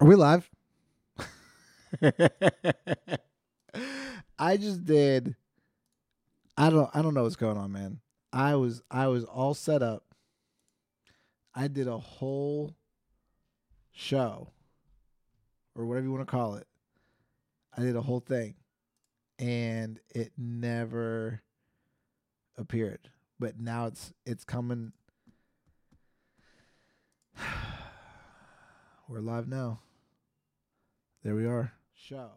Are we live? I just did. I don't. I don't know what's going on, man. I was. I was all set up. I did a whole show, or whatever you want to call it. I did a whole thing, and it never appeared. But now it's it's coming. We're live now. There we are. Show.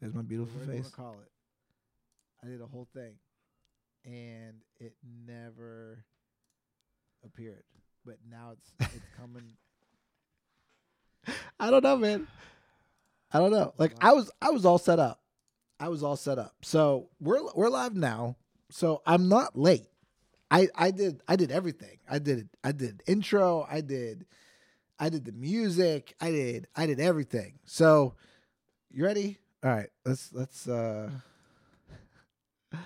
There's my beautiful Whatever face. Call it. I did a whole thing, and it never appeared. But now it's it's coming. I don't know, man. I don't know. Like I was I was all set up. I was all set up. So we're we're live now. So I'm not late. I I did I did everything. I did I did intro. I did I did the music. I did I did everything. So you ready? All right. Let's let's uh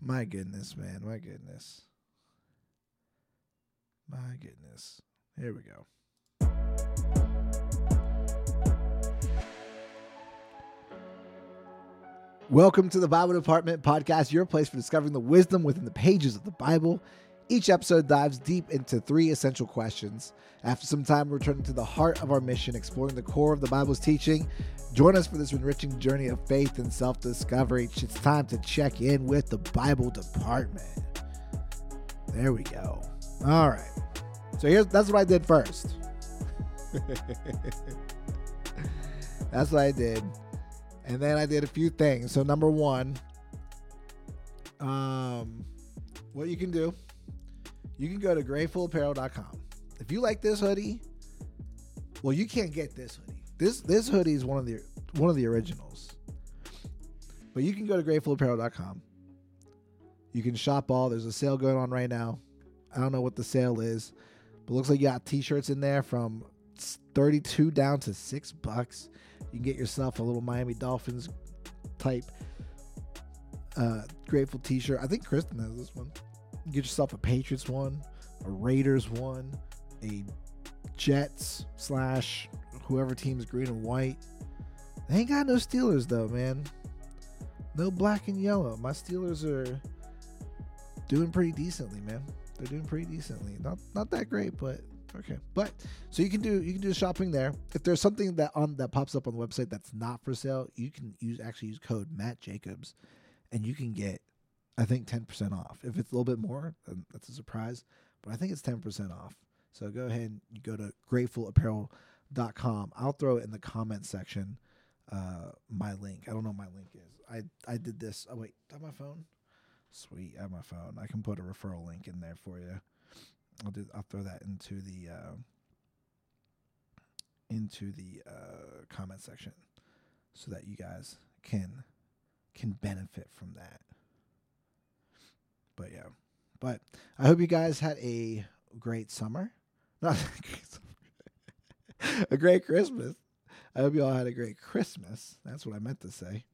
My goodness, man. My goodness. My goodness. Here we go. Welcome to the Bible Department Podcast, your place for discovering the wisdom within the pages of the Bible. Each episode dives deep into three essential questions. After some time, we're returning to the heart of our mission, exploring the core of the Bible's teaching. Join us for this enriching journey of faith and self discovery. It's time to check in with the Bible Department. There we go. All right. So here's that's what I did first. that's what I did. And then I did a few things. So number one, um, what you can do, you can go to gratefulapparel.com. If you like this hoodie, well, you can't get this hoodie. This this hoodie is one of the one of the originals. But you can go to gratefulapparel.com. You can shop all. There's a sale going on right now. I don't know what the sale is, but looks like you got t-shirts in there from 32 down to 6 bucks. You can get yourself a little Miami Dolphins type uh, grateful t-shirt. I think Kristen has this one. Get yourself a Patriots one, a Raiders one, a Jets slash whoever team's green and white. They ain't got no Steelers though, man. No black and yellow. My Steelers are doing pretty decently, man. They're doing pretty decently. Not not that great, but okay. But so you can do you can do shopping there. If there's something that on that pops up on the website that's not for sale, you can use actually use code Matt Jacobs, and you can get I think ten percent off. If it's a little bit more, that's a surprise. But I think it's ten percent off. So go ahead and you go to gratefulapparel.com. I'll throw it in the comment section. Uh, my link. I don't know what my link is. I I did this. Oh wait, have my phone? Sweet, I have my phone. I can put a referral link in there for you. I'll do. I'll throw that into the uh, into the uh, comment section so that you guys can can benefit from that. But yeah, but I hope you guys had a great summer. Not a great summer. a great Christmas. I hope you all had a great Christmas. That's what I meant to say.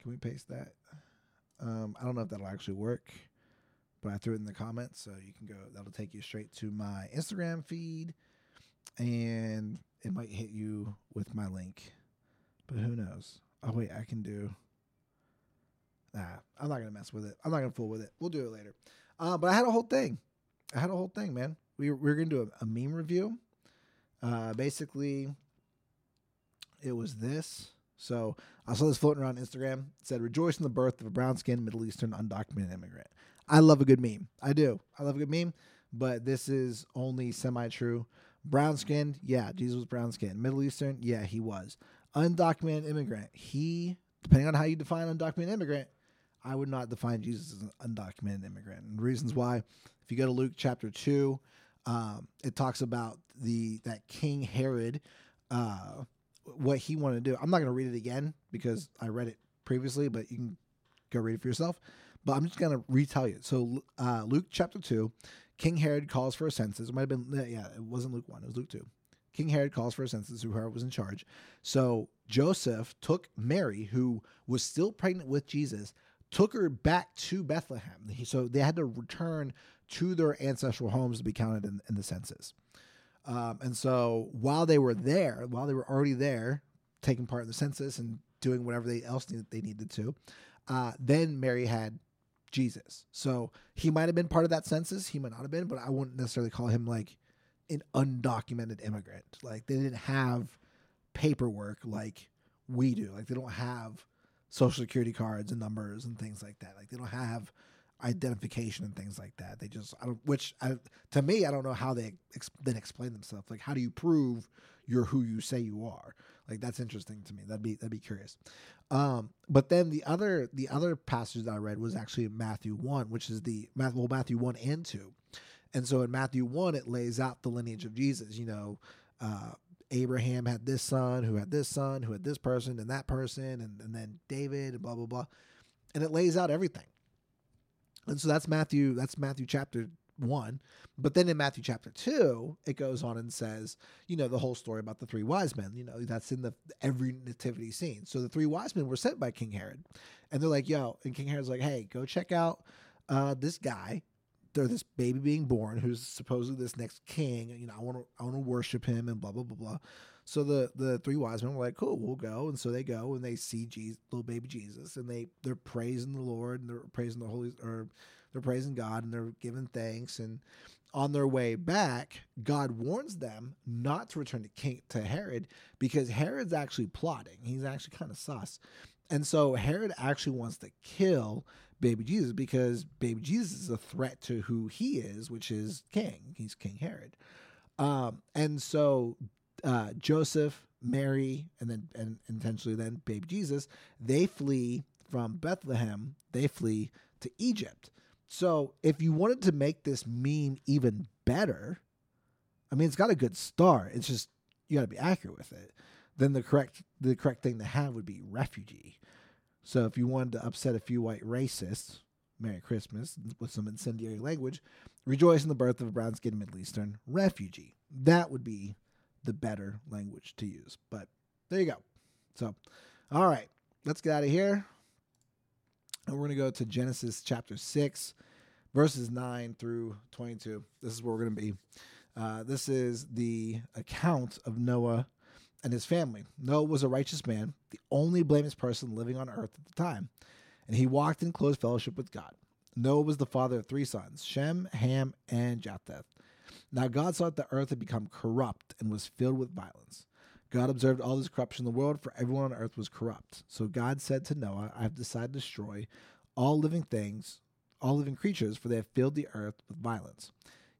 Can we paste that? Um, I don't know if that'll actually work, but I threw it in the comments, so you can go. That'll take you straight to my Instagram feed, and it might hit you with my link. But who knows? Oh wait, I can do. Nah, I'm not gonna mess with it. I'm not gonna fool with it. We'll do it later. Uh, but I had a whole thing. I had a whole thing, man. We were, we were gonna do a, a meme review. Uh, basically, it was this. So I saw this floating around Instagram. It said, "Rejoice in the birth of a brown-skinned Middle Eastern undocumented immigrant." I love a good meme. I do. I love a good meme. But this is only semi-true. Brown-skinned, yeah, Jesus was brown-skinned. Middle Eastern, yeah, he was. Undocumented immigrant, he, depending on how you define undocumented immigrant, I would not define Jesus as an undocumented immigrant. And the reasons why, if you go to Luke chapter two, um, it talks about the that King Herod, uh, what he wanted to do. I'm not going to read it again because I read it previously, but you can go read it for yourself. But I'm just going to retell you. So uh, Luke chapter two, King Herod calls for a census. It might have been yeah, it wasn't Luke one, it was Luke two. King Herod calls for a census, Who Herod was in charge. So Joseph took Mary, who was still pregnant with Jesus, took her back to Bethlehem. So they had to return to their ancestral homes to be counted in, in the census. Um, and so while they were there, while they were already there, taking part in the census and doing whatever they else they needed to, uh, then Mary had Jesus. So he might have been part of that census. He might not have been, but I wouldn't necessarily call him like an undocumented immigrant. Like they didn't have paperwork like we do. Like they don't have social security cards and numbers and things like that. Like they don't have identification and things like that. They just I don't which I, to me I don't know how they ex, then explain themselves. Like how do you prove you're who you say you are? Like that's interesting to me. That'd be that'd be curious. Um, but then the other the other passage that I read was actually Matthew one, which is the well Matthew one and two. And so in Matthew one it lays out the lineage of Jesus. You know, uh, Abraham had this son, who had this son, who had this person and that person, and, and then David and blah blah blah. And it lays out everything. And so that's Matthew, that's Matthew chapter one. But then in Matthew chapter two, it goes on and says, you know, the whole story about the three wise men. You know, that's in the every nativity scene. So the three wise men were sent by King Herod. And they're like, yo, and King Herod's like, hey, go check out uh, this guy or this baby being born who's supposedly this next king. You know, I want to I want to worship him and blah blah blah blah. So the the three wise men were like, "Cool, we'll go." And so they go and they see Jesus, little baby Jesus, and they they're praising the Lord and they're praising the Holy or they're praising God and they're giving thanks. And on their way back, God warns them not to return to King to Herod because Herod's actually plotting. He's actually kind of sus, and so Herod actually wants to kill baby Jesus because baby Jesus is a threat to who he is, which is king. He's King Herod. Um, and so uh, Joseph, Mary, and then and intentionally then baby Jesus, they flee from Bethlehem. They flee to Egypt. So if you wanted to make this meme even better, I mean, it's got a good start. It's just you got to be accurate with it. Then the correct the correct thing to have would be refugee. So if you wanted to upset a few white racists, Merry Christmas with some incendiary language, rejoice in the birth of a brown skinned Middle Eastern refugee. That would be the better language to use. But there you go. So, all right, let's get out of here. And we're going to go to Genesis chapter 6, verses 9 through 22. This is where we're going to be. Uh, this is the account of Noah and his family. Noah was a righteous man, the only blameless person living on earth at the time, and he walked in close fellowship with God. Noah was the father of three sons Shem, Ham, and Japheth. Now God saw that the earth had become corrupt and was filled with violence. God observed all this corruption in the world, for everyone on earth was corrupt. So God said to Noah, I have decided to destroy all living things, all living creatures, for they have filled the earth with violence.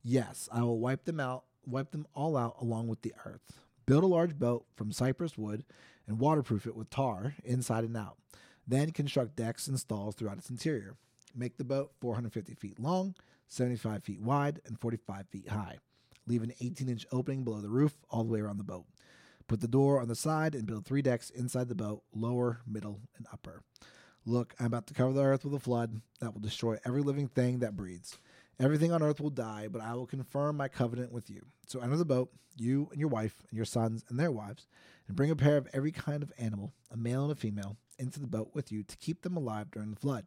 Yes, I will wipe them out, wipe them all out along with the earth. Build a large boat from cypress wood and waterproof it with tar inside and out. Then construct decks and stalls throughout its interior. Make the boat 450 feet long, 75 feet wide, and 45 feet high. Leave an 18 inch opening below the roof all the way around the boat. Put the door on the side and build three decks inside the boat lower, middle, and upper. Look, I'm about to cover the earth with a flood that will destroy every living thing that breathes. Everything on earth will die, but I will confirm my covenant with you. So enter the boat, you and your wife and your sons and their wives, and bring a pair of every kind of animal, a male and a female, into the boat with you to keep them alive during the flood.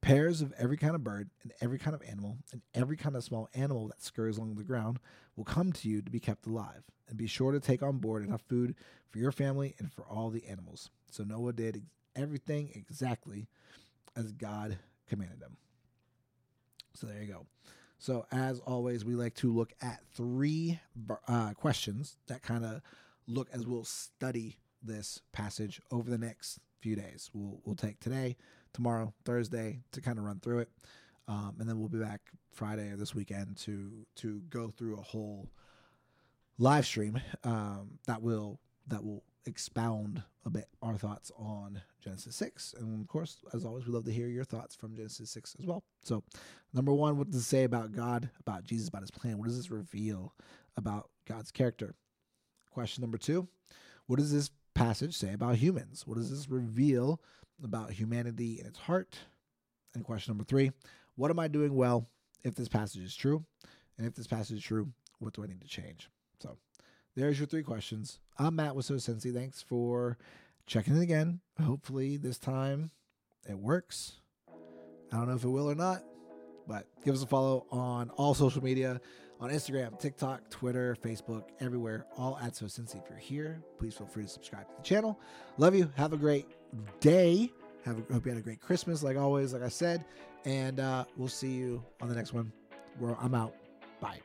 Pairs of every kind of bird and every kind of animal and every kind of small animal that scurries along the ground will come to you to be kept alive. And be sure to take on board enough food for your family and for all the animals. So Noah did everything exactly as God commanded him. So there you go. So as always, we like to look at three uh, questions that kind of look as we'll study this passage over the next few days. We'll we'll take today, tomorrow, Thursday to kind of run through it, um, and then we'll be back Friday or this weekend to to go through a whole live stream um, that will that will expound a bit our thoughts on Genesis 6. And of course, as always, we love to hear your thoughts from Genesis 6 as well. So, number one, what does it say about God, about Jesus, about his plan? What does this reveal about God's character? Question number two, what does this passage say about humans? What does this reveal about humanity and its heart? And question number three, what am I doing well if this passage is true? And if this passage is true, what do I need to change? So, there's your three questions. I'm Matt with So Cincy. Thanks for checking in again. Hopefully, this time it works. I don't know if it will or not, But give us a follow on all social media on Instagram, TikTok, Twitter, Facebook, everywhere, all at So Cincy. If you're here, please feel free to subscribe to the channel. Love you. Have a great day. Have a, hope you had a great Christmas, like always, like I said. And uh, we'll see you on the next one. Where I'm out. Bye.